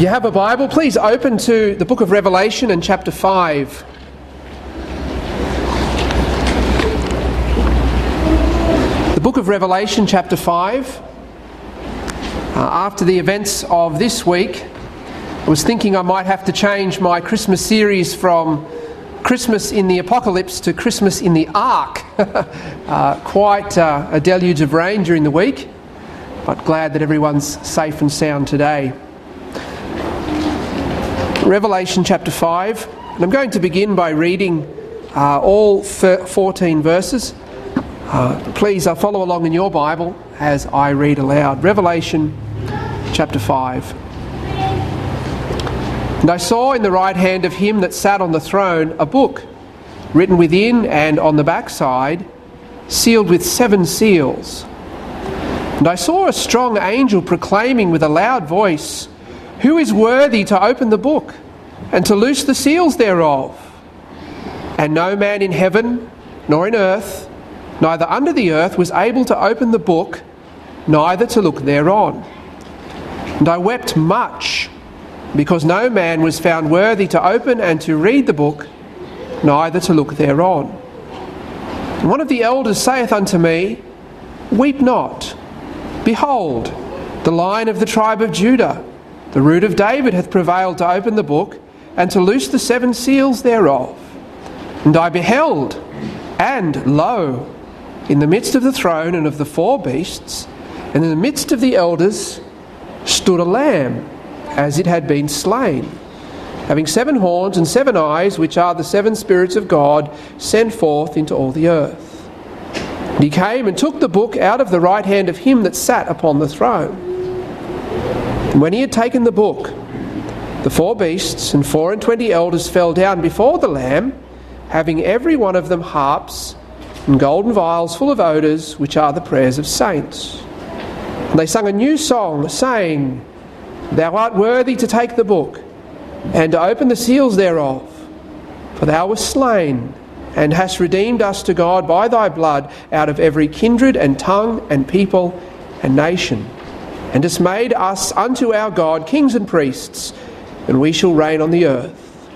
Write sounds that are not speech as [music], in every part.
You have a Bible, please open to the book of Revelation and chapter 5. The book of Revelation, chapter 5. Uh, after the events of this week, I was thinking I might have to change my Christmas series from Christmas in the Apocalypse to Christmas in the Ark. [laughs] uh, quite uh, a deluge of rain during the week, but glad that everyone's safe and sound today. Revelation chapter 5, and I'm going to begin by reading uh, all 14 verses. Uh, please uh, follow along in your Bible as I read aloud. Revelation chapter 5. And I saw in the right hand of him that sat on the throne a book, written within and on the backside, sealed with seven seals. And I saw a strong angel proclaiming with a loud voice, who is worthy to open the book and to loose the seals thereof? And no man in heaven, nor in earth, neither under the earth, was able to open the book, neither to look thereon. And I wept much, because no man was found worthy to open and to read the book, neither to look thereon. And one of the elders saith unto me, Weep not. Behold, the lion of the tribe of Judah the root of David hath prevailed to open the book and to loose the seven seals thereof. And I beheld, and lo, in the midst of the throne and of the four beasts, and in the midst of the elders, stood a lamb, as it had been slain, having seven horns and seven eyes, which are the seven spirits of God sent forth into all the earth. And he came and took the book out of the right hand of him that sat upon the throne. And when he had taken the book, the four beasts and four and twenty elders fell down before the Lamb, having every one of them harps and golden vials full of odours, which are the prayers of saints. And they sung a new song, saying, Thou art worthy to take the book and to open the seals thereof, for thou wast slain and hast redeemed us to God by thy blood out of every kindred and tongue and people and nation and hast made us unto our God kings and priests, and we shall reign on the earth.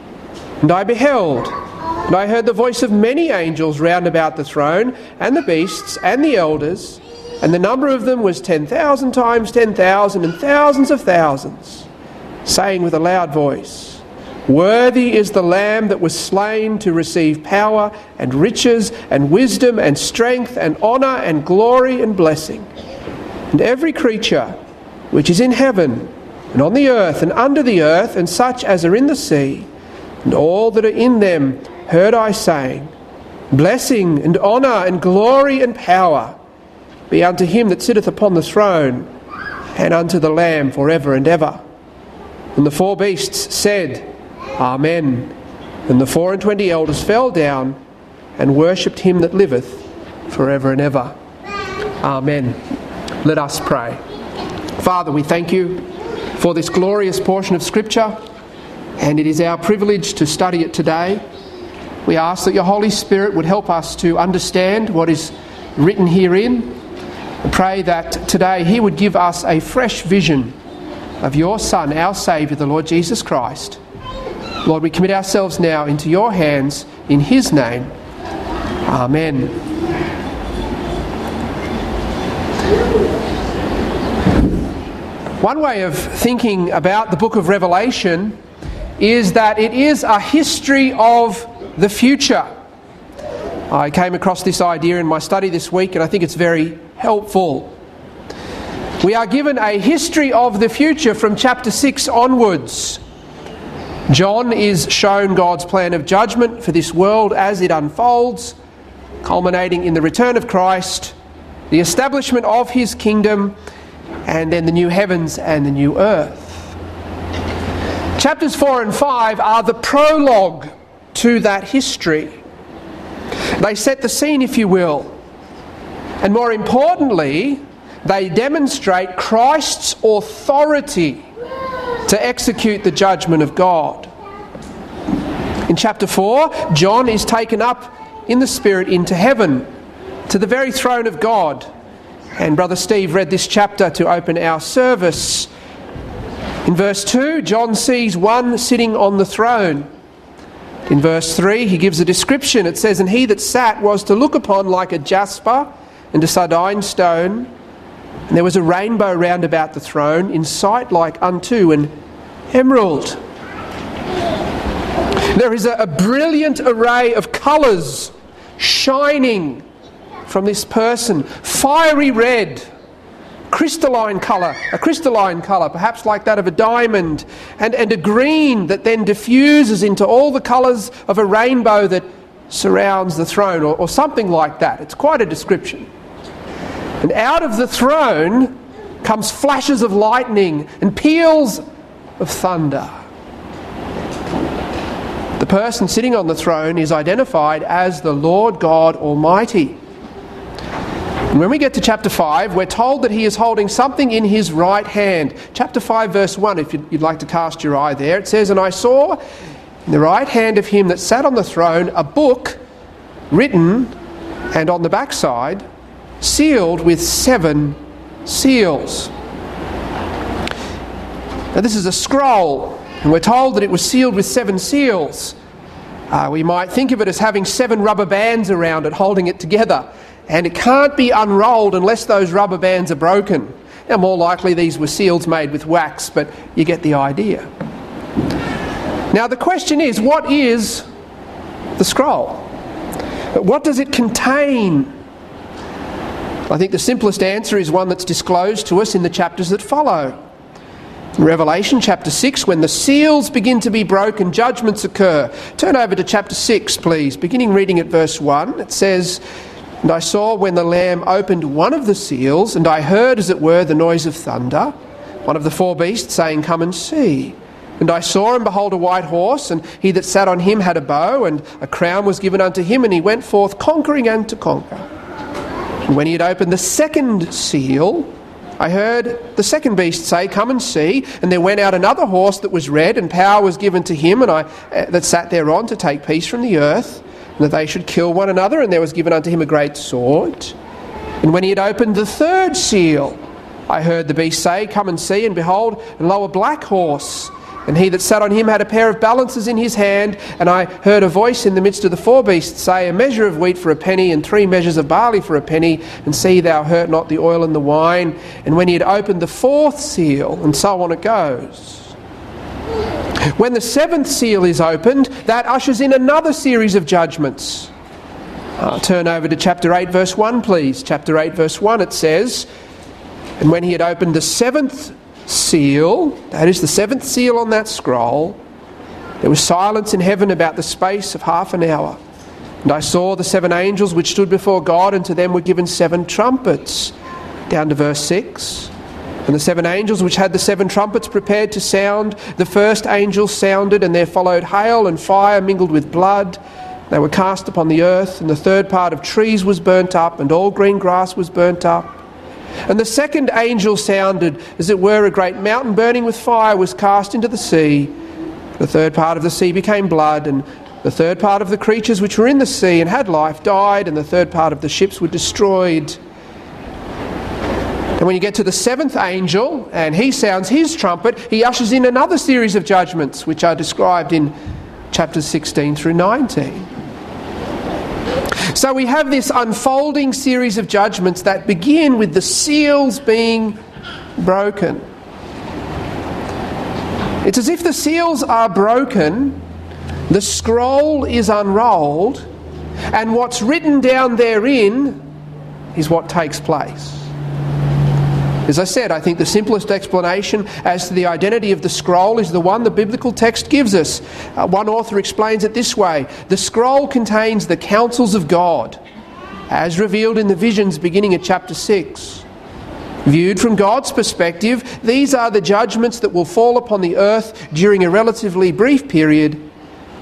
And I beheld, and I heard the voice of many angels round about the throne, and the beasts, and the elders, and the number of them was ten thousand times ten thousand, and thousands of thousands, saying with a loud voice, Worthy is the Lamb that was slain to receive power, and riches, and wisdom, and strength, and honour, and glory, and blessing. And every creature which is in heaven, and on the earth, and under the earth, and such as are in the sea, and all that are in them, heard I saying, Blessing and honour and glory and power be unto him that sitteth upon the throne, and unto the Lamb for ever and ever. And the four beasts said, Amen. And the four and twenty elders fell down and worshipped him that liveth for ever and ever. Amen. Let us pray. Father, we thank you for this glorious portion of Scripture, and it is our privilege to study it today. We ask that your Holy Spirit would help us to understand what is written herein. and pray that today He would give us a fresh vision of your Son, our Saviour, the Lord Jesus Christ. Lord, we commit ourselves now into your hands in His name. Amen. One way of thinking about the book of Revelation is that it is a history of the future. I came across this idea in my study this week and I think it's very helpful. We are given a history of the future from chapter 6 onwards. John is shown God's plan of judgment for this world as it unfolds, culminating in the return of Christ, the establishment of his kingdom, and then the new heavens and the new earth. Chapters 4 and 5 are the prologue to that history. They set the scene, if you will. And more importantly, they demonstrate Christ's authority to execute the judgment of God. In chapter 4, John is taken up in the Spirit into heaven to the very throne of God and Brother Steve read this chapter to open our service. In verse 2, John sees one sitting on the throne. In verse 3, he gives a description. It says, And he that sat was to look upon like a jasper and a sardine stone. And there was a rainbow round about the throne, in sight like unto an emerald. There is a, a brilliant array of colours shining from this person fiery red, crystalline colour, a crystalline colour, perhaps like that of a diamond, and, and a green that then diffuses into all the colours of a rainbow that surrounds the throne, or, or something like that. It's quite a description. And out of the throne comes flashes of lightning and peals of thunder. The person sitting on the throne is identified as the Lord God Almighty. When we get to chapter 5, we're told that he is holding something in his right hand. Chapter 5, verse 1, if you'd, like to cast your eye there, it says, And I saw in the right hand of him that sat on the throne a book written, and on the backside, sealed with seven seals. Now, this is a scroll, and we're told that it was sealed with seven seals. Uh, we might think of it as having seven rubber bands around it, holding it together. And it can't be unrolled unless those rubber bands are broken. Now, more likely, these were seals made with wax, but you get the idea. Now, the question is what is the scroll? What does it contain? I think the simplest answer is one that's disclosed to us in the chapters that follow. In Revelation chapter 6, when the seals begin to be broken, judgments occur. Turn over to chapter 6, please, beginning reading at verse 1. It says, And I saw when the Lamb opened one of the seals, and I heard, as it were, the noise of thunder, one of the four beasts saying, Come and see. And I saw and behold a white horse, and he that sat on him had a bow, and a crown was given unto him, and he went forth conquering and to conquer. And when he had opened the second seal, I heard the second beast say, Come and see. And there went out another horse that was red, and power was given to him and I, uh, that sat thereon to take peace from the earth, that they should kill one another. And there was given unto him a great sword. And when he had opened the third seal, I heard the beast say, Come and see. And behold, and lo, a black horse. And he that sat on him had a pair of balances in his hand, and I heard a voice in the midst of the four beasts say, A measure of wheat for a penny, and three measures of barley for a penny, and see thou hurt not the oil and the wine. And when he had opened the fourth seal, and so on it goes. When the seventh seal is opened, that ushers in another series of judgments. Uh, turn over to chapter 8, verse 1, please. Chapter 8, verse 1, it says, And when he had opened the seventh seal, that is the seventh seal on that scroll, there was silence in heaven about the space of half an hour. And I saw the seven angels which stood before God, and to them were given seven trumpets. Down to verse 6. And the seven angels which had the seven trumpets prepared to sound, the first angel sounded, and there followed hail and fire mingled with blood. They were cast upon the earth, and the third part of trees was burnt up, and all green grass was burnt up. And the second angel sounded, as it were, a great mountain burning with fire was cast into the sea. The third part of the sea became blood, and the third part of the creatures which were in the sea and had life died, and the third part of the ships were destroyed. And when you get to the seventh angel, and he sounds his trumpet, he ushers in another series of judgments, which are described in chapters 16 through 19. So we have this unfolding series of judgments that begin with the seals being broken. It's as if the seals are broken, the scroll is unrolled, and what's written down therein is what takes place. As I said, I think the simplest explanation as to the identity of the scroll is the one the biblical text gives us. Uh, one author explains it this way The scroll contains the counsels of God, as revealed in the visions beginning at chapter 6. Viewed from God's perspective, these are the judgments that will fall upon the earth during a relatively brief period,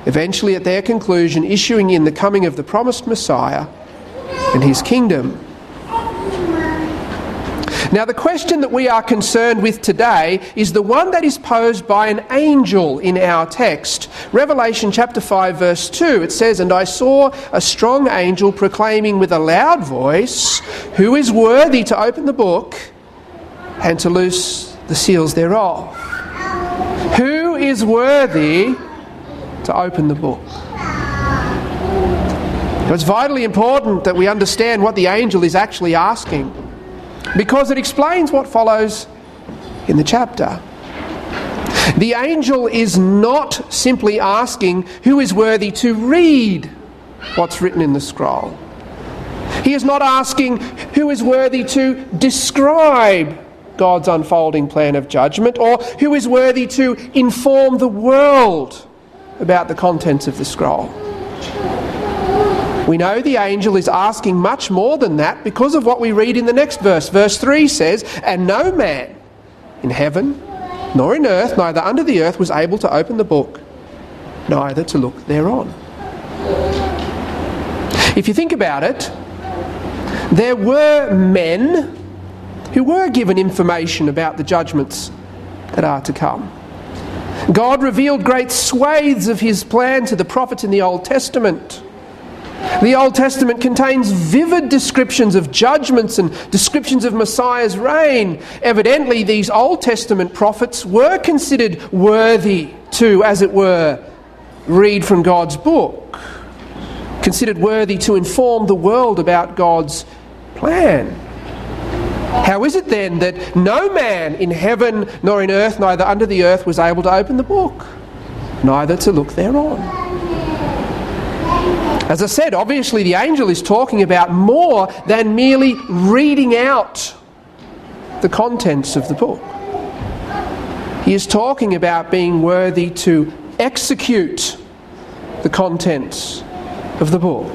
eventually at their conclusion, issuing in the coming of the promised Messiah and his kingdom. Now, the question that we are concerned with today is the one that is posed by an angel in our text. Revelation chapter 5, verse 2, it says, And I saw a strong angel proclaiming with a loud voice, Who is worthy to open the book and to loose the seals thereof? Who is worthy to open the book? It's vitally important that we understand what the angel is actually asking because it explains what follows in the chapter. The angel is not simply asking who is worthy to read what's written in the scroll. He is not asking who is worthy to describe God's unfolding plan of judgment or who is worthy to inform the world about the contents of the scroll. We know the angel is asking much more than that because of what we read in the next verse. Verse 3 says, And no man in heaven, nor in earth, neither under the earth, was able to open the book, neither to look thereon. If you think about it, there were men who were given information about the judgments that are to come. God revealed great swathes of his plan to the prophets in the Old Testament. The Old Testament contains vivid descriptions of judgments and descriptions of Messiah's reign. Evidently, these Old Testament prophets were considered worthy to, as it were, read from God's book, considered worthy to inform the world about God's plan. How is it then that no man in heaven nor in earth, neither under the earth, was able to open the book, neither to look thereon? As I said, obviously the angel is talking about more than merely reading out the contents of the book. He is talking about being worthy to execute the contents of the book.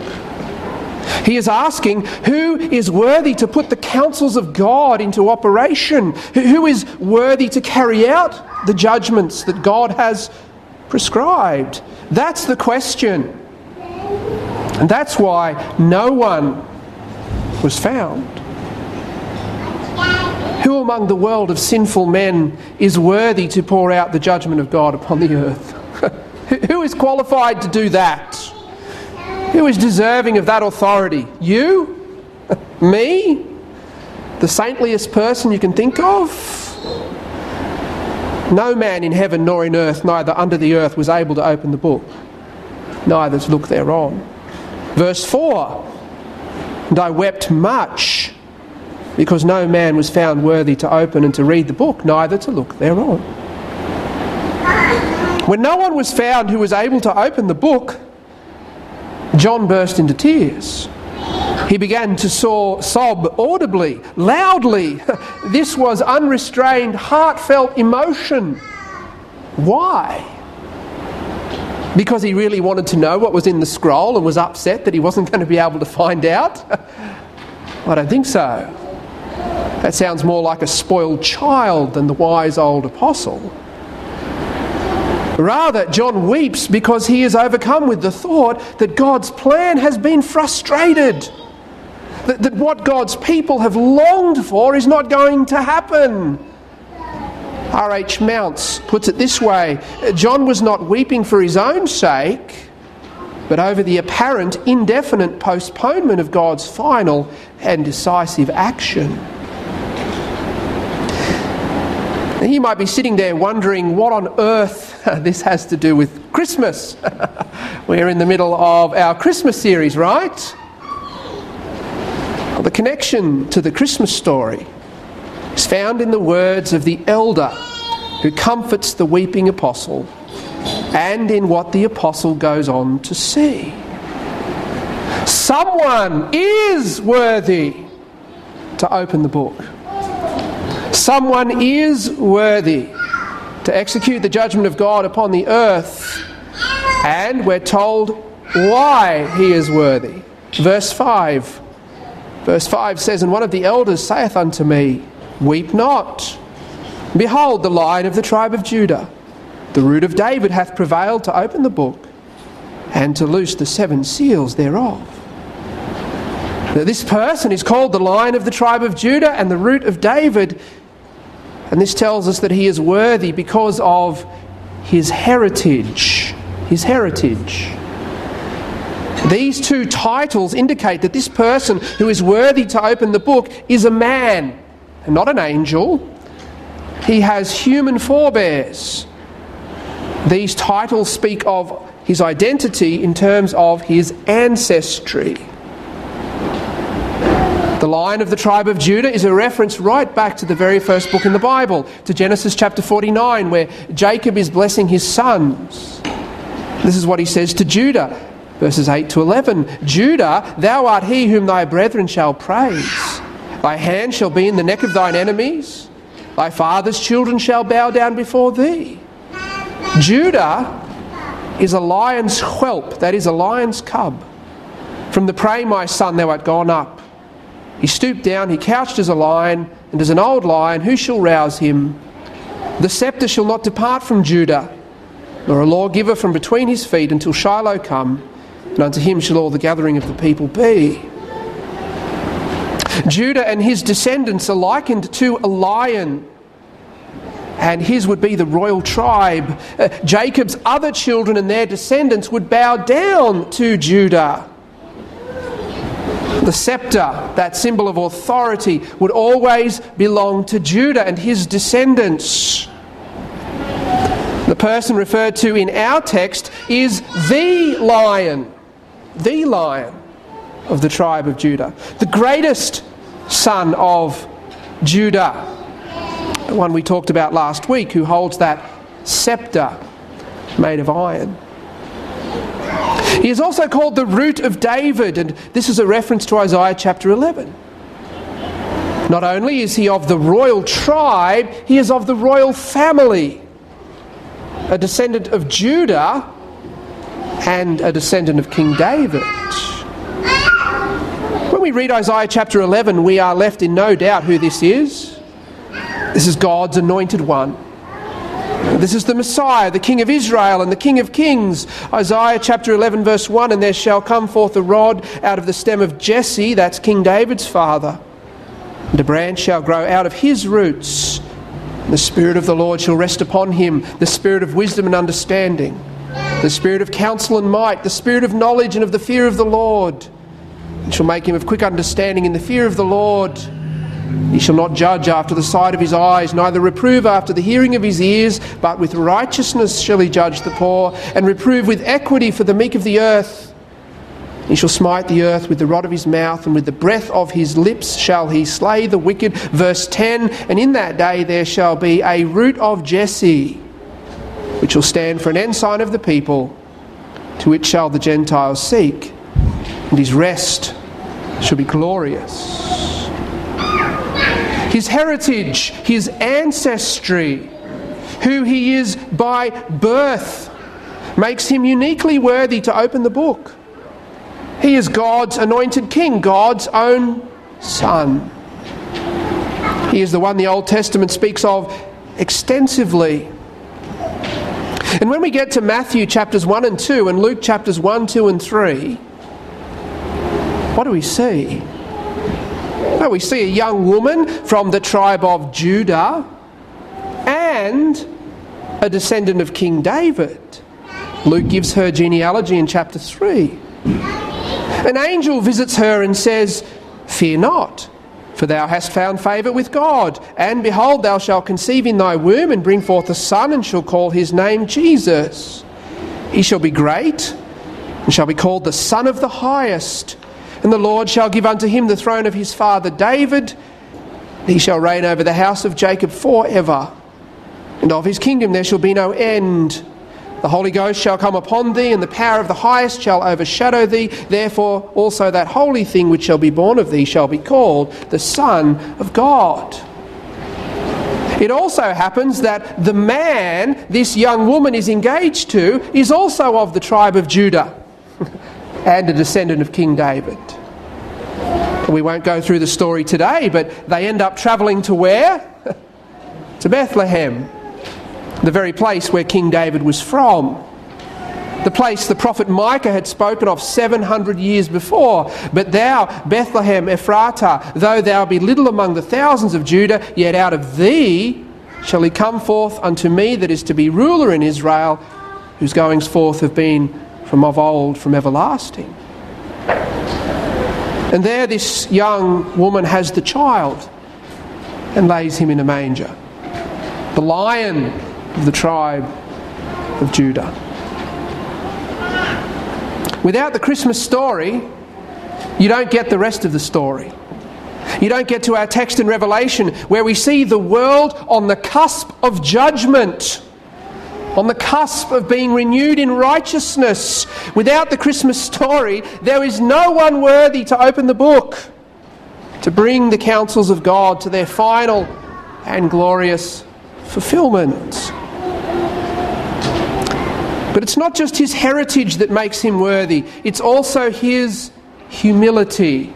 He is asking who is worthy to put the counsels of God into operation? Who is worthy to carry out the judgments that God has prescribed? That's the question. And that's why no one was found. Who among the world of sinful men is worthy to pour out the judgment of God upon the earth? [laughs] Who is qualified to do that? Who is deserving of that authority? You? [laughs] Me? The saintliest person you can think of? No man in heaven nor in earth, neither under the earth, was able to open the book, neither to look thereon. Verse 4 And I wept much because no man was found worthy to open and to read the book, neither to look thereon. When no one was found who was able to open the book, John burst into tears. He began to sob audibly, loudly. [laughs] This was unrestrained, heartfelt emotion. Why? Because he really wanted to know what was in the scroll and was upset that he wasn't going to be able to find out? [laughs] I don't think so. That sounds more like a spoiled child than the wise old apostle. Rather, John weeps because he is overcome with the thought that God's plan has been frustrated. That, that what God's people have longed for is not going to happen. R.H. Mounce puts it this way John was not weeping for his own sake, but over the apparent indefinite postponement of God's final and decisive action. He might be sitting there wondering what on earth [laughs] this has to do with Christmas. [laughs] We're in the middle of our Christmas series, right? Well, the connection to the Christmas story is found in the words of the elder who comforts the weeping apostle and in what the apostle goes on to see. Someone is worthy to open the book. Someone is worthy to execute the judgment of God upon the earth, and we're told why he is worthy. Verse 5. Verse 5 says, And one of the elders saith unto me, Weep not. Behold, the lion of the tribe of Judah, the root of David, hath prevailed to open the book and to loose the seven seals thereof. Now, this person is called the lion of the tribe of Judah and the root of David and this tells us that he is worthy because of his heritage. His heritage. These two titles indicate that this person who is worthy to open the book is a man not an angel. He has human forebears. These titles speak of his identity in terms of his ancestry. The line of the tribe of Judah is a reference right back to the very first book in the Bible, to Genesis chapter 49, where Jacob is blessing his sons. This is what he says to Judah, verses 8 to 11 Judah, thou art he whom thy brethren shall praise. Thy hand shall be in the neck of thine enemies. Thy father's children shall bow down before thee. Judah is a lion's whelp, that is, a lion's cub. From the prey, my son, thou art gone up. He stooped down, he couched as a lion, and as an old lion, who shall rouse him? The sceptre shall not depart from Judah, nor a lawgiver from between his feet until Shiloh come, and unto him shall all the gathering of the people be. [laughs] Judah and his descendants are likened to a lion, and his would be the royal tribe. Uh, Jacob's other children and their descendants would bow down to Judah. The scepter, that symbol of authority, would always belong to Judah and his descendants. The person referred to in our text is the lion, the lion of the tribe of Judah, the greatest son of Judah, the one we talked about last week, who holds that scepter made of iron. He is also called the root of David, and this is a reference to Isaiah chapter 11. Not only is he of the royal tribe, he is of the royal family, a descendant of Judah and a descendant of King David we read Isaiah chapter 11, we are left in no doubt who this is. This is God's anointed one. This is the Messiah, the King of Israel and the King of Kings. Isaiah chapter 11, verse 1 And there shall come forth a rod out of the stem of Jesse, that's King David's father. And a branch shall grow out of his roots. The Spirit of the Lord shall rest upon him, the Spirit of wisdom and understanding, the Spirit of counsel and might, the Spirit of knowledge and of the fear of the Lord and shall make him of quick understanding in the fear of the Lord. He shall not judge after the sight of his eyes, neither reprove after the hearing of his ears, but with righteousness shall he judge the poor, and reprove with equity for the meek of the earth. He shall smite the earth with the rod of his mouth, and with the breath of his lips shall he slay the wicked. Verse 10 And in that day there shall be a root of Jesse, which shall stand for an ensign of the people, to which shall the Gentiles seek, and his rest shall be glorious. His heritage, his ancestry, who he is by birth, makes him uniquely worthy to open the book. He is God's anointed king, God's own son. He is the one the Old Testament speaks of extensively. And when we get to Matthew chapters 1 and 2 and Luke chapters 1, 2, and 3, what do we see? Well, we see a young woman from the tribe of Judah and a descendant of King David. Luke gives her genealogy in chapter 3. An angel visits her and says, Fear not, for thou hast found favour with God. And behold, thou shalt conceive in thy womb and bring forth a son, and shall call his name Jesus. He shall be great, and shall be called the Son of the Highest. And the Lord shall give unto him the throne of his father David. He shall reign over the house of Jacob forever. And of his kingdom there shall be no end. The Holy Ghost shall come upon thee, and the power of the highest shall overshadow thee. Therefore, also that holy thing which shall be born of thee shall be called the Son of God. It also happens that the man this young woman is engaged to is also of the tribe of Judah and a descendant of King David. We won't go through the story today, but they end up travelling to where? [laughs] to Bethlehem, the very place where King David was from. The place the prophet Micah had spoken of 700 years before. But thou, Bethlehem Ephratah, though thou be little among the thousands of Judah, yet out of thee shall he come forth unto me that is to be ruler in Israel, whose goings forth have been from of old, from everlasting. And there, this young woman has the child and lays him in a manger. the lion of the tribe of Judah. Without the Christmas story, you don't get the rest of the story. You don't get to our text in Revelation where we see the world on the cusp of judgment, on the cusp of being renewed in righteousness. Without the Christmas story, there is no one worthy to open the book, to bring the counsels of God to their final and glorious fulfillment. But it's not just his heritage that makes him worthy, it's also his humility.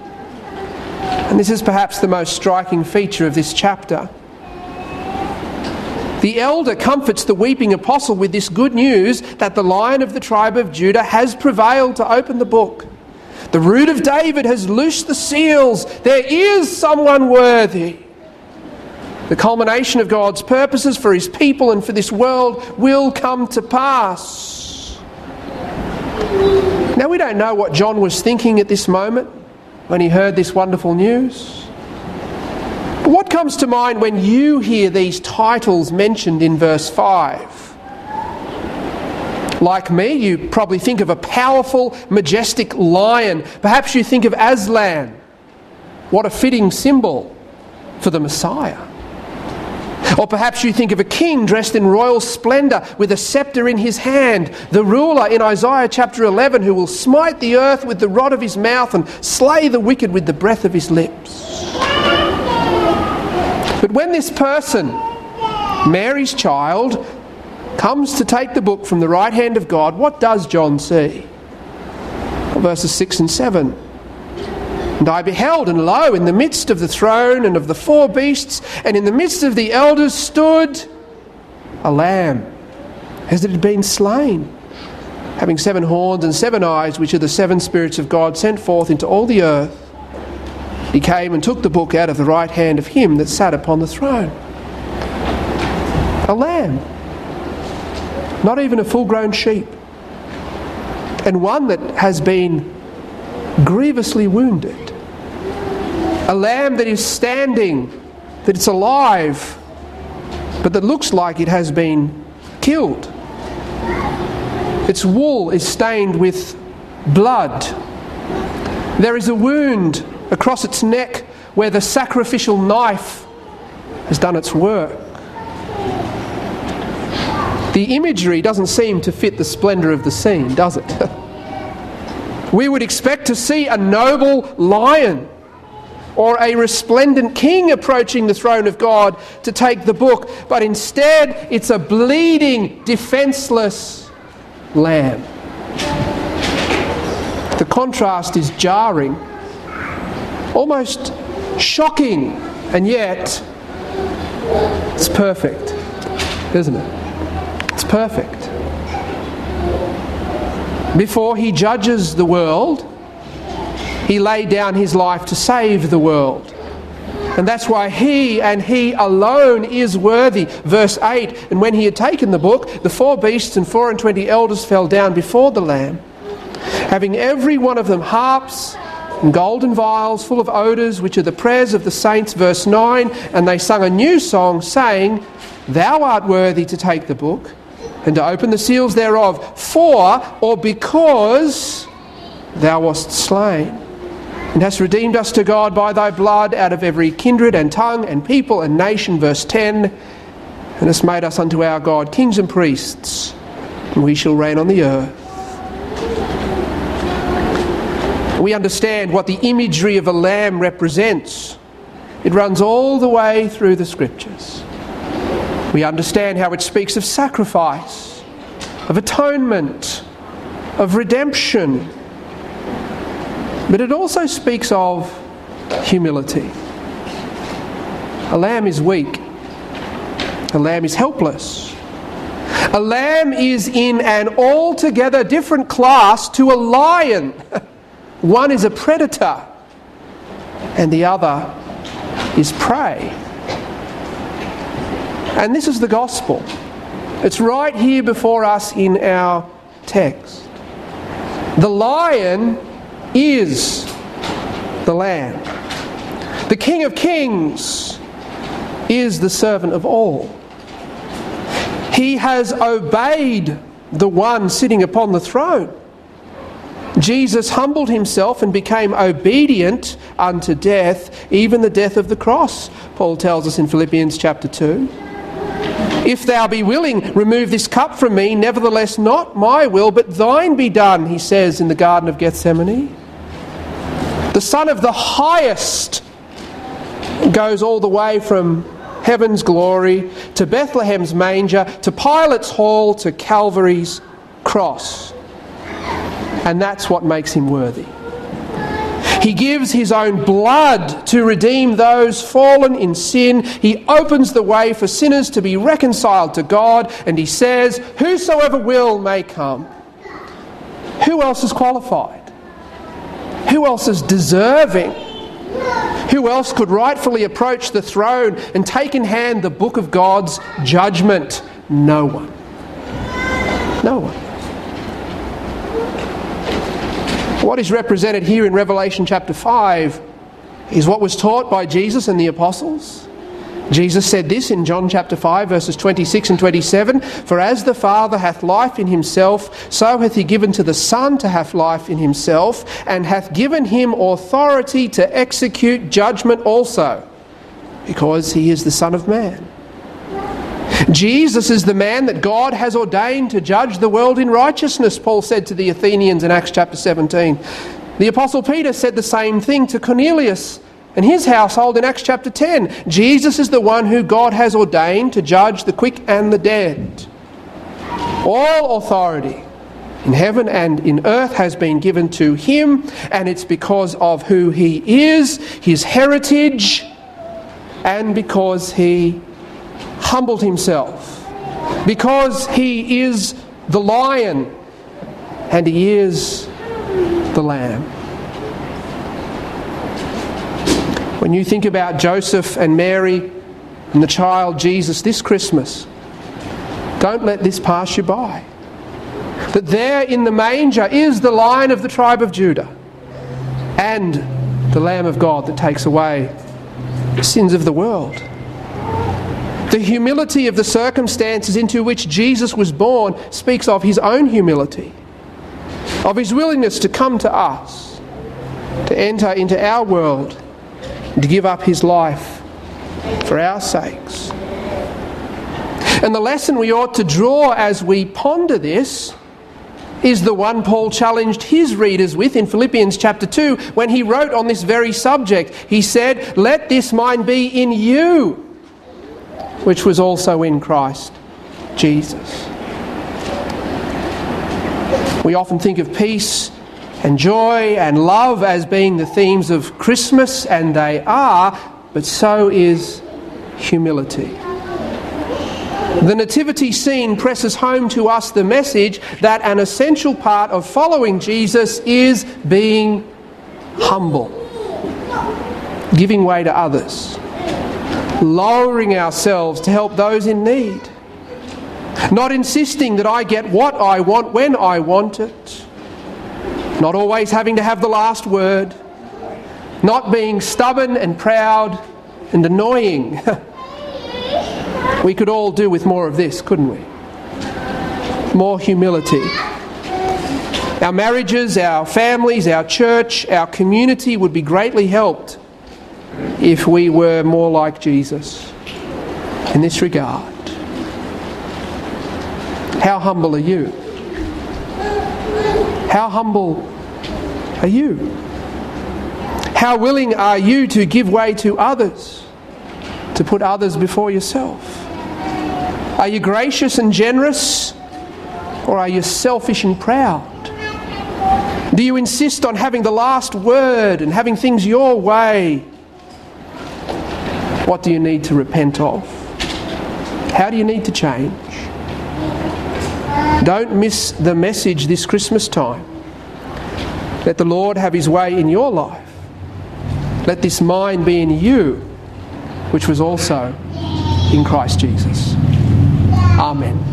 And this is perhaps the most striking feature of this chapter. The elder comforts the weeping apostle with this good news that the lion of the tribe of Judah has prevailed to open the book. The root of David has loosed the seals. There is someone worthy. The culmination of God's purposes for his people and for this world will come to pass. Now, we don't know what John was thinking at this moment when he heard this wonderful news. What comes to mind when you hear these titles mentioned in verse 5? Like me, you probably think of a powerful, majestic lion. Perhaps you think of Aslan. What a fitting symbol for the Messiah. Or perhaps you think of a king dressed in royal splendour with a sceptre in his hand, the ruler in Isaiah chapter 11 who will smite the earth with the rod of his mouth and slay the wicked with the breath of his lips. But when this person, Mary's child, comes to take the book from the right hand of God, what does John see? Verses 6 and 7. And I beheld, and lo, in the midst of the throne and of the four beasts, and in the midst of the elders stood a lamb, as it had been slain, having seven horns and seven eyes, which are the seven spirits of God sent forth into all the earth. He came and took the book out of the right hand of him that sat upon the throne. A lamb, not even a full grown sheep, and one that has been grievously wounded a lamb that is standing, that it's alive, but that looks like it has been killed. Its wool is stained with blood. There is a wound across its neck where the sacrificial knife has done its work. The imagery doesn't seem to fit the splendour of the scene, does it? [laughs] we would expect to see a noble lion or a resplendent king approaching the throne of God to take the book, but instead it's a bleeding, defenseless lamb. The contrast is jarring, almost shocking, and yet it's perfect, isn't it? It's perfect. Before he judges the world, he laid down his life to save the world. And that's why he and he alone is worthy. Verse 8 And when he had taken the book, the four beasts and four and twenty elders fell down before the Lamb, having every one of them harps and golden vials full of odours, which are the prayers of the saints. Verse 9 And they sung a new song, saying, Thou art worthy to take the book and to open the seals thereof, for or because thou wast slain and hast redeemed us to God by thy blood out of every kindred and tongue and people and nation. Verse 10 And hast made us unto our God kings and priests, and we shall reign on the earth. We understand what the imagery of a lamb represents. It runs all the way through the scriptures. We understand how it speaks of sacrifice, of atonement, of redemption but it also speaks of humility. A lamb is weak, a lamb is helpless. A lamb is in an altogether different class to a lion. [laughs] One is a predator, and the other is prey. And this is the gospel. It's right here before us in our text. The lion is the Lamb. The King of Kings is the servant of all. He has obeyed the one sitting upon the throne. Jesus humbled himself and became obedient unto death, even the death of the cross, Paul tells us in Philippians chapter 2. If thou be willing, remove this cup from me, nevertheless, not my will, but thine be done, he says in the Garden of Gethsemane. The Son of the Highest goes all the way from heaven's glory to Bethlehem's manger to Pilate's hall to Calvary's cross. And that's what makes him worthy. He gives his own blood to redeem those fallen in sin. He opens the way for sinners to be reconciled to God, and he says, Whosoever will may come. Who else is qualified? Who else is deserving? Who else could rightfully approach the throne and take in hand the book of God's judgment? No one. No one. What is represented here in Revelation chapter 5 is what was taught by Jesus and the apostles. Jesus said this in John chapter 5, verses 26 and 27 For as the Father hath life in himself, so hath he given to the Son to have life in himself, and hath given him authority to execute judgment also, because he is the Son of Man. Jesus is the man that God has ordained to judge the world in righteousness, Paul said to the Athenians in Acts chapter 17. The Apostle Peter said the same thing to Cornelius and his household in Acts chapter 10. Jesus is the one who God has ordained to judge the quick and the dead. All authority in heaven and in earth has been given to him, and it's because of who he is, his heritage, and because he humbled himself because he is the lion and he is the lamb. When you think about Joseph and Mary and the child Jesus this Christmas, don't let this pass you by. That there in the manger is the lion of the tribe of Judah and the Lamb of God that takes away the sins of the world. The humility of the circumstances into which Jesus was born speaks of his own humility, of his willingness to come to us, to enter into our world, and to give up his life for our sakes. And the lesson we ought to draw as we ponder this is the one Paul challenged his readers with in Philippians chapter 2 when he wrote on this very subject. He said, Let this mind be in you which was also in Christ Jesus. We often think of peace and joy and love as being the themes of Christmas, and they are, but so is humility. The nativity scene presses home to us the message that an essential part of following Jesus is being humble, giving way to others lowering ourselves to help those in need. Not insisting that I get what I want when I want it. Not always having to have the last word. Not being stubborn and proud and annoying. [laughs] we could all do with more of this, couldn't we? More humility. Our marriages, our families, our church, our community would be greatly helped if we were more like Jesus in this regard. How humble are you? How humble are you? How willing are you to give way to others, to put others before yourself? Are you gracious and generous, or are you selfish and proud? Do you insist on having the last word and having things your way what do you need to repent of? How do you need to change? Don't miss the message this Christmas time. Let the Lord have his way in your life. Let this mind be in you, which was also in Christ Jesus. Amen.